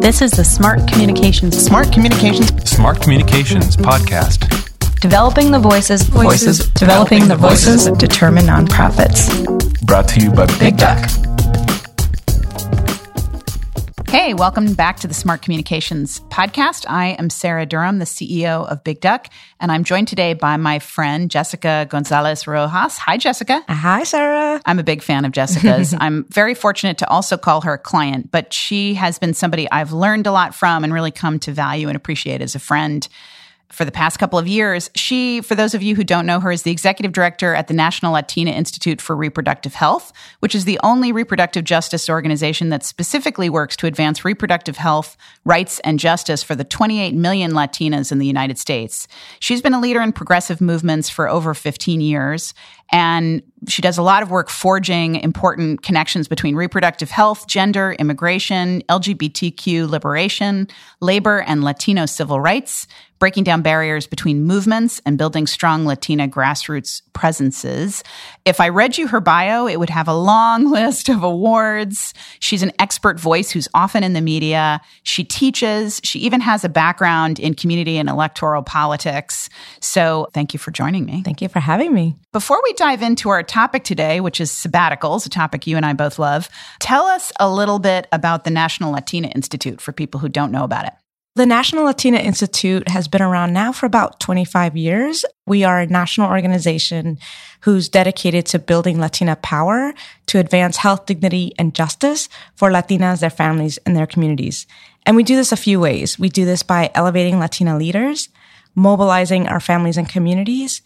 This is the Smart Communications Smart Communications Smart Communications Podcast. Developing the voices, Voices. developing the voices. that determine nonprofits. Brought to you by Big Duck. Hey, welcome back to the Smart Communications Podcast. I am Sarah Durham, the CEO of Big Duck, and I'm joined today by my friend Jessica Gonzalez Rojas. Hi, Jessica. Hi, Sarah. I'm a big fan of Jessica's. I'm very fortunate to also call her a client, but she has been somebody I've learned a lot from and really come to value and appreciate as a friend for the past couple of years. She, for those of you who don't know her, is the executive director at the National Latina Institute for Reproductive Health, which is the only reproductive justice organization that specifically works to advance reproductive health, rights, and justice for the 28 million Latinas in the United States. She's been a leader in progressive movements for over 15 years. And she does a lot of work forging important connections between reproductive health, gender, immigration, LGBTQ liberation, labor, and Latino civil rights, breaking down barriers between movements and building strong Latina grassroots presences. If I read you her bio, it would have a long list of awards. She's an expert voice who's often in the media. She teaches. She even has a background in community and electoral politics. So thank you for joining me. Thank you for having me. Before we dive into our topic today, which is sabbaticals, a topic you and I both love, tell us a little bit about the National Latina Institute for people who don't know about it. The National Latina Institute has been around now for about 25 years. We are a national organization who's dedicated to building Latina power to advance health, dignity, and justice for Latinas, their families, and their communities. And we do this a few ways. We do this by elevating Latina leaders, mobilizing our families and communities,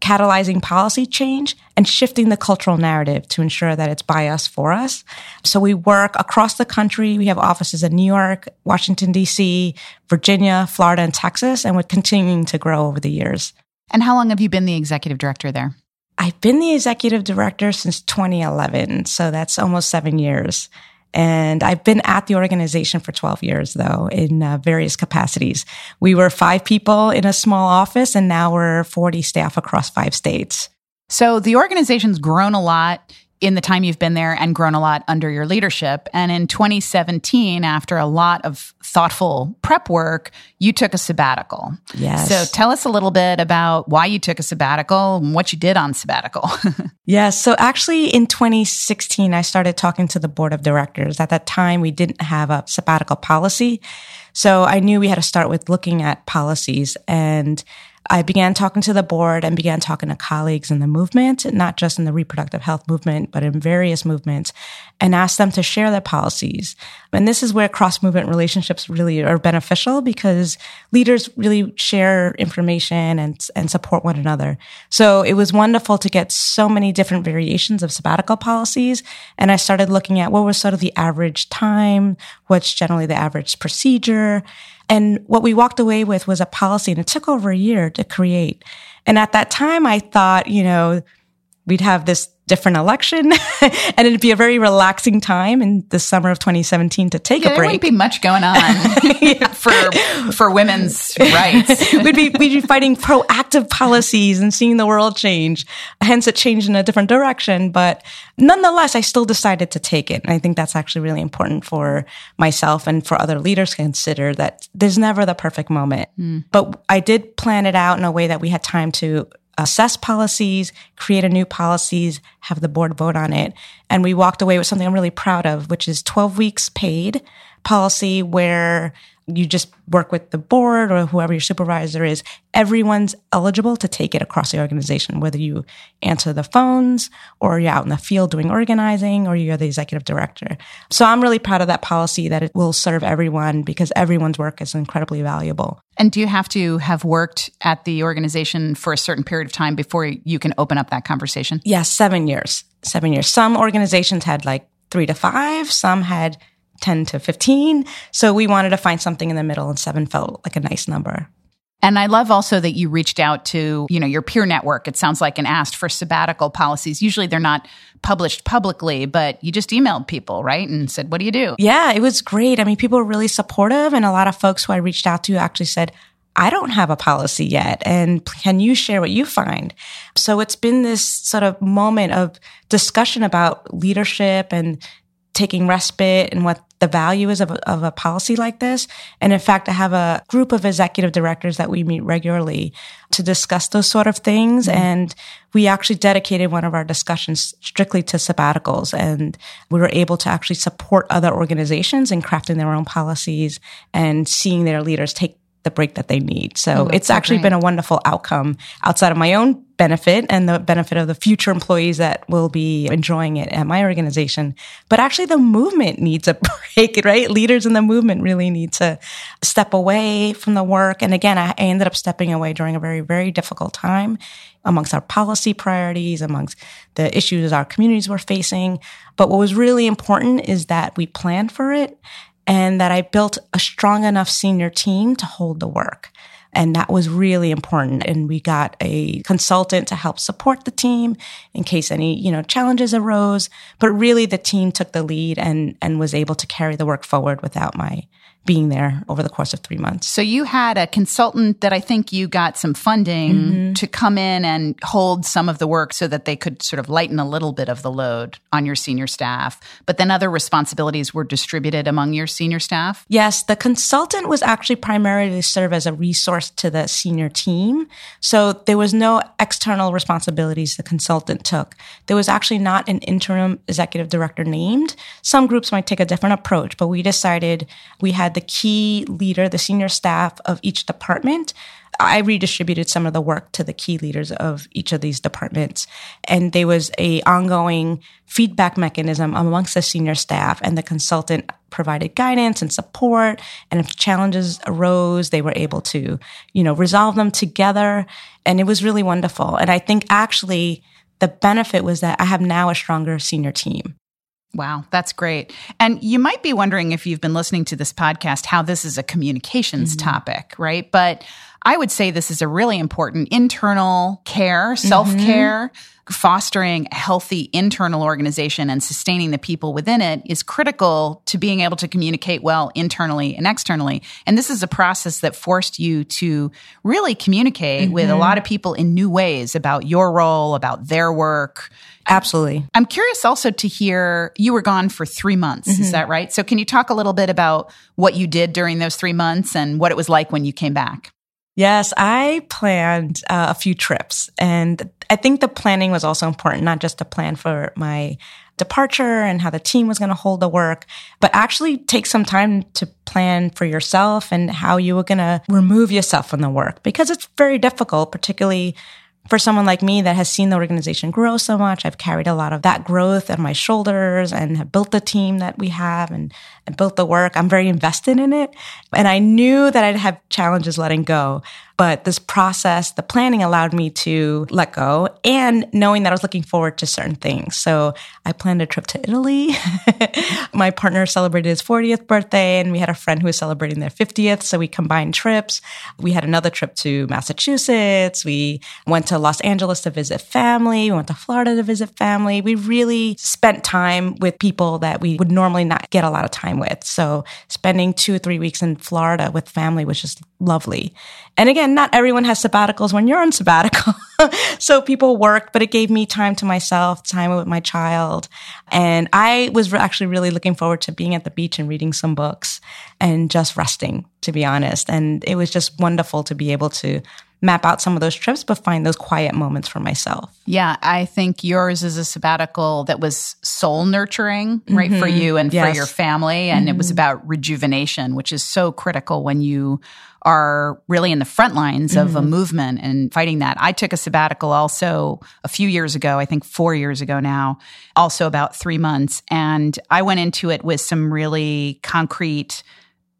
catalyzing policy change and shifting the cultural narrative to ensure that it's by us for us. So we work across the country. We have offices in New York, Washington, DC, Virginia, Florida, and Texas, and we're continuing to grow over the years. And how long have you been the executive director there? I've been the executive director since 2011. So that's almost seven years. And I've been at the organization for 12 years, though, in uh, various capacities. We were five people in a small office, and now we're 40 staff across five states. So the organization's grown a lot in the time you've been there and grown a lot under your leadership. And in 2017, after a lot of thoughtful prep work, you took a sabbatical. Yes. So tell us a little bit about why you took a sabbatical and what you did on sabbatical. Yes. So actually in 2016, I started talking to the board of directors. At that time, we didn't have a sabbatical policy. So I knew we had to start with looking at policies and I began talking to the board and began talking to colleagues in the movement, not just in the reproductive health movement, but in various movements, and asked them to share their policies. And this is where cross movement relationships really are beneficial because leaders really share information and, and support one another. So it was wonderful to get so many different variations of sabbatical policies. And I started looking at what was sort of the average time, what's generally the average procedure. And what we walked away with was a policy and it took over a year to create. And at that time, I thought, you know, we'd have this different election and it'd be a very relaxing time in the summer of 2017 to take yeah, a break. There wouldn't be much going on for for women's rights. we'd be we'd be fighting proactive policies and seeing the world change. Hence, it changed in a different direction. But nonetheless, I still decided to take it, and I think that's actually really important for myself and for other leaders to consider that there's never the perfect moment. Hmm. But I did plan it out in a way that we had time to assess policies, create a new policies, have the board vote on it. And we walked away with something I'm really proud of, which is 12 weeks paid policy where you just work with the board or whoever your supervisor is. Everyone's eligible to take it across the organization, whether you answer the phones or you're out in the field doing organizing or you're the executive director. So I'm really proud of that policy that it will serve everyone because everyone's work is incredibly valuable. And do you have to have worked at the organization for a certain period of time before you can open up that conversation? Yes, seven years. Seven years. Some organizations had like three to five, some had 10 to 15. So we wanted to find something in the middle, and seven felt like a nice number. And I love also that you reached out to, you know, your peer network. It sounds like and asked for sabbatical policies. Usually they're not published publicly, but you just emailed people, right? And said, "What do you do?" Yeah, it was great. I mean, people were really supportive, and a lot of folks who I reached out to actually said, I don't have a policy yet. And can you share what you find? So it's been this sort of moment of discussion about leadership and taking respite and what the value is of a, of a policy like this. And in fact, I have a group of executive directors that we meet regularly to discuss those sort of things. Mm-hmm. And we actually dedicated one of our discussions strictly to sabbaticals. And we were able to actually support other organizations in crafting their own policies and seeing their leaders take the break that they need. So oh, it's actually great. been a wonderful outcome outside of my own benefit and the benefit of the future employees that will be enjoying it at my organization. But actually the movement needs a break, right? Leaders in the movement really need to step away from the work. And again, I ended up stepping away during a very, very difficult time amongst our policy priorities, amongst the issues our communities were facing. But what was really important is that we planned for it and that I built a strong enough senior team to hold the work. And that was really important. And we got a consultant to help support the team in case any, you know, challenges arose. But really the team took the lead and, and was able to carry the work forward without my being there over the course of three months. So you had a consultant that I think you got some funding mm-hmm. to come in and hold some of the work so that they could sort of lighten a little bit of the load on your senior staff. But then other responsibilities were distributed among your senior staff? Yes, the consultant was actually primarily to serve as a resource to the senior team. So there was no external responsibilities the consultant took. There was actually not an interim executive director named. Some groups might take a different approach, but we decided we had the key leader, the senior staff of each department. I redistributed some of the work to the key leaders of each of these departments. And there was a ongoing feedback mechanism amongst the senior staff and the consultant provided guidance and support. And if challenges arose, they were able to, you know, resolve them together. And it was really wonderful. And I think actually the benefit was that I have now a stronger senior team. Wow, that's great. And you might be wondering if you've been listening to this podcast how this is a communications mm-hmm. topic, right? But I would say this is a really important internal care, self care. Mm-hmm. Fostering a healthy internal organization and sustaining the people within it is critical to being able to communicate well internally and externally. And this is a process that forced you to really communicate mm-hmm. with a mm-hmm. lot of people in new ways about your role, about their work Absolutely. I'm curious also to hear you were gone for three months. Mm-hmm. Is that right? So, can you talk a little bit about what you did during those three months and what it was like when you came back? Yes, I planned uh, a few trips. And I think the planning was also important, not just to plan for my departure and how the team was going to hold the work, but actually take some time to plan for yourself and how you were going to remove yourself from the work because it's very difficult, particularly for someone like me that has seen the organization grow so much, I've carried a lot of that growth on my shoulders and have built the team that we have and, and built the work. I'm very invested in it. And I knew that I'd have challenges letting go. But this process, the planning allowed me to let go and knowing that I was looking forward to certain things. So I planned a trip to Italy. My partner celebrated his 40th birthday and we had a friend who was celebrating their 50th. So we combined trips. We had another trip to Massachusetts. We went to Los Angeles to visit family. We went to Florida to visit family. We really spent time with people that we would normally not get a lot of time with. So spending two or three weeks in Florida with family was just lovely. And again, not everyone has sabbaticals when you're on sabbatical. so people worked, but it gave me time to myself, time with my child. And I was actually really looking forward to being at the beach and reading some books and just resting, to be honest. And it was just wonderful to be able to map out some of those trips, but find those quiet moments for myself. Yeah, I think yours is a sabbatical that was soul nurturing, right, mm-hmm. for you and yes. for your family. And mm-hmm. it was mm-hmm. about rejuvenation, which is so critical when you are really in the front lines mm-hmm. of a mm-hmm. movement and fighting that. I took a sabbatical also a few years ago, I think four years ago now, also about three months. And I went into it with some really concrete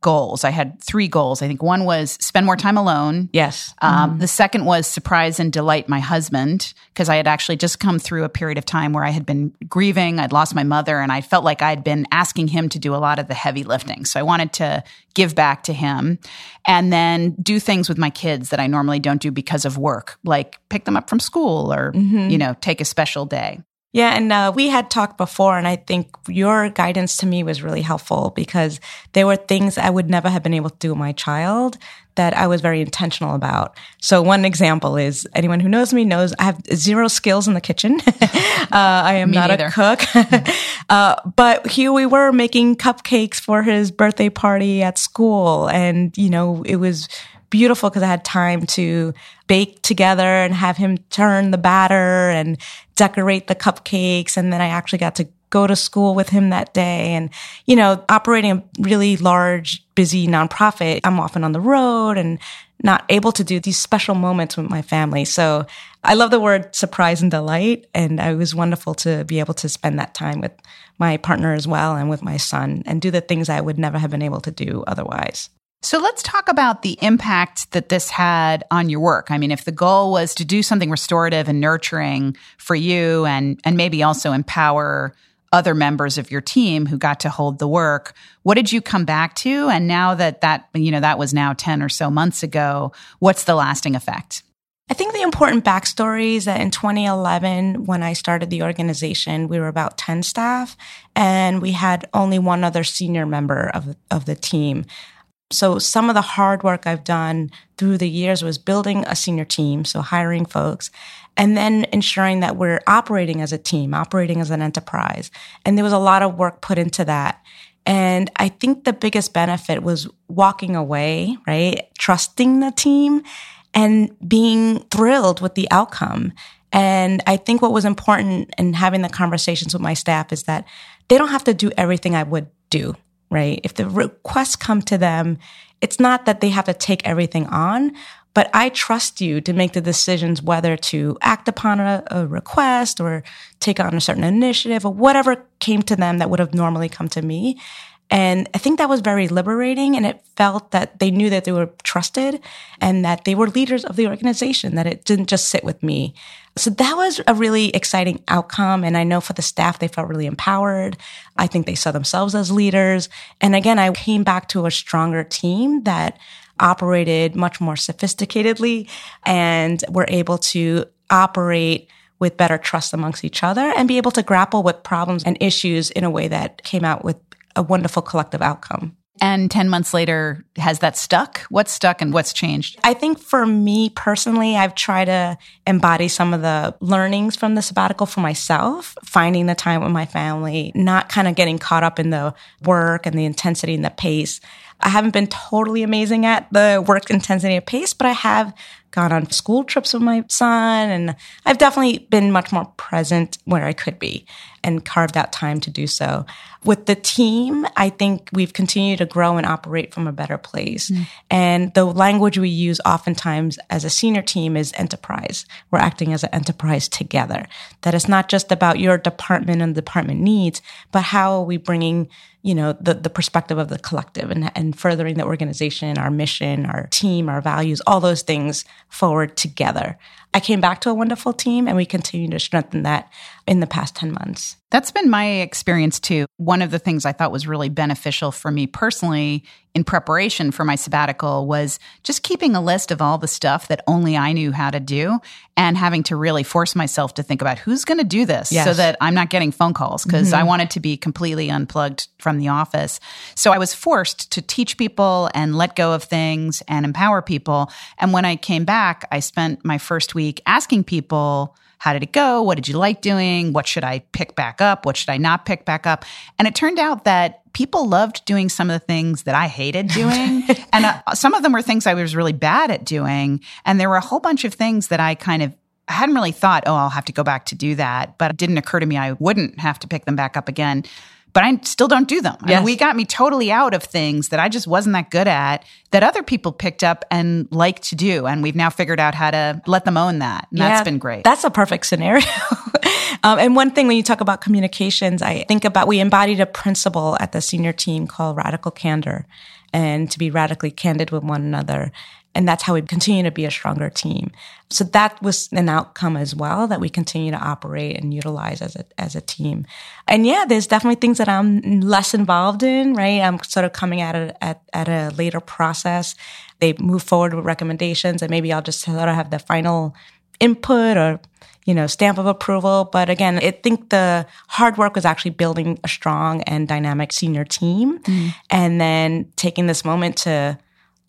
goals. I had three goals. I think one was spend more time alone. Yes. Um, mm-hmm. The second was surprise and delight my husband because I had actually just come through a period of time where I had been grieving. I'd lost my mother and I felt like I'd been asking him to do a lot of the heavy lifting. So I wanted to give back to him and then do things with my kids that I normally don't do because of work, like pick them up from school or, mm-hmm. you know, take a special day. Yeah, and uh, we had talked before, and I think your guidance to me was really helpful because there were things I would never have been able to do with my child that I was very intentional about. So one example is anyone who knows me knows I have zero skills in the kitchen. uh, I am Me not neither. a cook. uh, but here we were making cupcakes for his birthday party at school. And, you know, it was beautiful because I had time to bake together and have him turn the batter and decorate the cupcakes. And then I actually got to go to school with him that day. And, you know, operating a really large, busy nonprofit, I'm often on the road and not able to do these special moments with my family. So I love the word surprise and delight. And it was wonderful to be able to spend that time with my partner as well and with my son and do the things I would never have been able to do otherwise. So let's talk about the impact that this had on your work. I mean, if the goal was to do something restorative and nurturing for you and and maybe also empower other members of your team who got to hold the work, what did you come back to? And now that that, you know, that was now 10 or so months ago, what's the lasting effect? I think the important backstory is that in 2011, when I started the organization, we were about 10 staff and we had only one other senior member of, of the team. So some of the hard work I've done through the years was building a senior team, so hiring folks, and then ensuring that we're operating as a team, operating as an enterprise. And there was a lot of work put into that. And I think the biggest benefit was walking away, right? Trusting the team and being thrilled with the outcome. And I think what was important in having the conversations with my staff is that they don't have to do everything I would do, right? If the requests come to them, it's not that they have to take everything on, but I trust you to make the decisions whether to act upon a, a, request or take on a certain initiative or whatever came to them that would have normally come to me. And I think that was very liberating. And it felt that they knew that they were trusted and that they were leaders of the organization, that it didn't just sit with me. So that was a really exciting outcome. And I know for the staff, they felt really empowered. I think they saw themselves as leaders. And again, I came back to a stronger team that operated much more sophisticatedly and were able to operate with better trust amongst each other and be able to grapple with problems and issues in a way that came out with a wonderful collective outcome. And 10 months later, has that stuck? What's stuck and what's changed? I think for me personally, I've tried to embody some of the learnings from the sabbatical for myself, finding the time with my family, not kind of getting caught up in the work and the intensity and the pace. I haven't been totally amazing at the work intensity and pace, but I have gone on school trips with my son and I've definitely been much more present where I could be and carved out time to do so. With the team, I think we've continued to grow and operate from a better place. Mm. And the language we use oftentimes as a senior team is enterprise. We're acting as an enterprise together. That it's not just about your department and department needs, but how are we bringing you know the the perspective of the collective and and furthering the organization, our mission, our team, our values, all those things forward together. I came back to a wonderful team and we continue to strengthen that in the past 10 months. That's been my experience too. One of the things I thought was really beneficial for me personally in preparation for my sabbatical was just keeping a list of all the stuff that only I knew how to do and having to really force myself to think about who's going to do this yes. so that I'm not getting phone calls because mm-hmm. I wanted to be completely unplugged from the office. So I was forced to teach people and let go of things and empower people. And when I came back, I spent my first week asking people, how did it go? What did you like doing? What should I pick back up? What should I not pick back up? And it turned out that people loved doing some of the things that I hated doing. and uh, some of them were things I was really bad at doing. And there were a whole bunch of things that I kind of I hadn't really thought, oh, I'll have to go back to do that. But it didn't occur to me I wouldn't have to pick them back up again but I still don't do them. Yes. we got me totally out of things that I just wasn't that good at that other people picked up and like to do. And we've now figured out how to let them own that. And yeah, that's been great. That's a perfect scenario. um, and one thing when you talk about communications, I think about we embodied a principle at the senior team called radical candor and to be radically candid with one another. And that's how we continue to be a stronger team. So that was an outcome as well that we continue to operate and utilize as a, as a team. And yeah, there's definitely things that I'm less involved in, right? I'm sort of coming at it at, at a later process. They move forward with recommendations and maybe I'll just sort of have the final input or you know, stamp of approval. But again, I think the hard work was actually building a strong and dynamic senior team mm. and then taking this moment to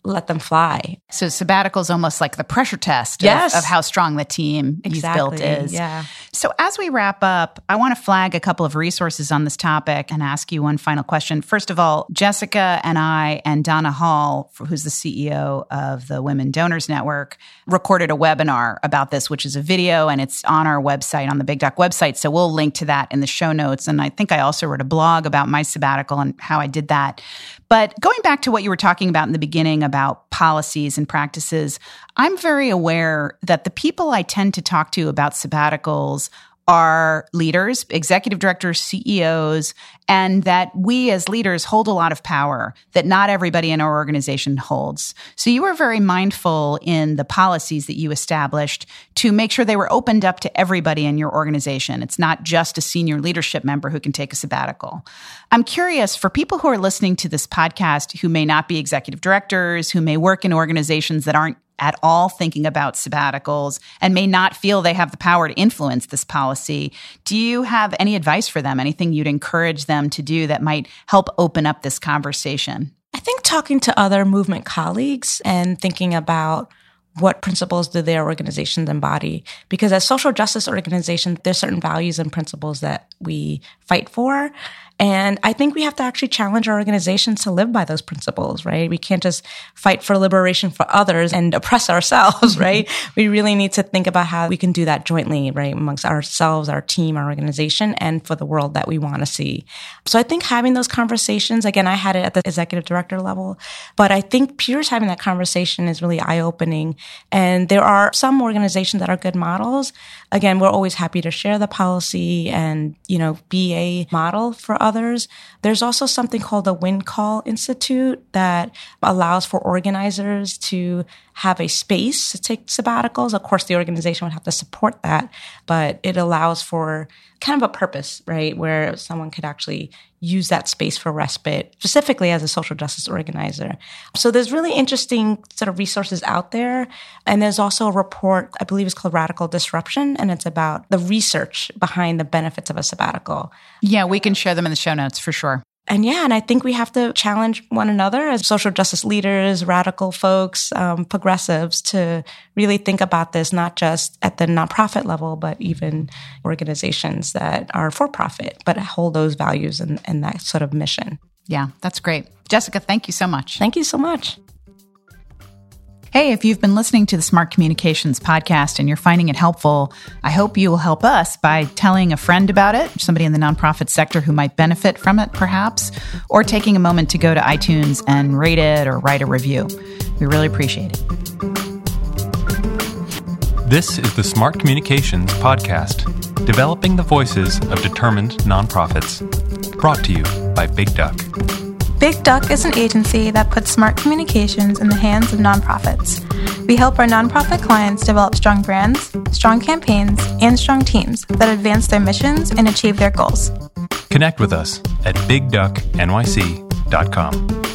let them fly. So sabbatical is almost like the pressure test yes. of, of how strong the team exactly. you've built is. Yeah. So as we wrap up, I want to flag a couple of resources on this topic and ask you one final question. First of all, Jessica and I and Donna Hall, who's the CEO of the Women Donors Network, recorded a webinar about this, which is a video and it's on our website, on the Big Duck website. So we'll link to that in the show notes. And I think I also wrote a blog about my sabbatical and how I did that. But going back to what you were talking about in the beginning about policies and practices, I'm very aware that the people I tend to talk to about sabbaticals are leaders, executive directors, CEOs, and that we as leaders hold a lot of power that not everybody in our organization holds. So you were very mindful in the policies that you established to make sure they were opened up to everybody in your organization. It's not just a senior leadership member who can take a sabbatical. I'm curious for people who are listening to this podcast who may not be executive directors, who may work in organizations that aren't at all thinking about sabbaticals and may not feel they have the power to influence this policy. Do you have any advice for them? Anything you'd encourage them to do that might help open up this conversation? I think talking to other movement colleagues and thinking about what principles do their organizations embody? Because as social justice organizations, there's certain values and principles that we fight for. And I think we have to actually challenge our organizations to live by those principles, right? We can't just fight for liberation for others and oppress ourselves, right? we really need to think about how we can do that jointly, right? Amongst ourselves, our team, our organization, and for the world that we want to see. So I think having those conversations, again, I had it at the executive director level, but I think peers having that conversation is really eye opening. And there are some organizations that are good models. Again, we're always happy to share the policy and, you know, be a model for others. There's also something called the Windcall Institute that allows for organizers to have a space to take sabbaticals. Of course, the organization would have to support that, but it allows for kind of a purpose, right? Where someone could actually use that space for respite, specifically as a social justice organizer. So there's really interesting sort of resources out there. And there's also a report, I believe it's called Radical Disruption, and it's about the research behind the benefits of a sabbatical. Yeah, we can share them in the show notes for sure. And yeah, and I think we have to challenge one another as social justice leaders, radical folks, um, progressives to really think about this, not just at the nonprofit level, but even organizations that are for profit, but hold those values and, and that sort of mission. Yeah, that's great. Jessica, thank you so much. Thank you so much. Hey, if you've been listening to the Smart Communications podcast and you're finding it helpful, I hope you will help us by telling a friend about it, somebody in the nonprofit sector who might benefit from it, perhaps, or taking a moment to go to iTunes and rate it or write a review. We really appreciate it. This is the Smart Communications podcast, developing the voices of determined nonprofits. Brought to you by Big Duck. Big Duck is an agency that puts smart communications in the hands of nonprofits. We help our nonprofit clients develop strong brands, strong campaigns, and strong teams that advance their missions and achieve their goals. Connect with us at bigducknyc.com.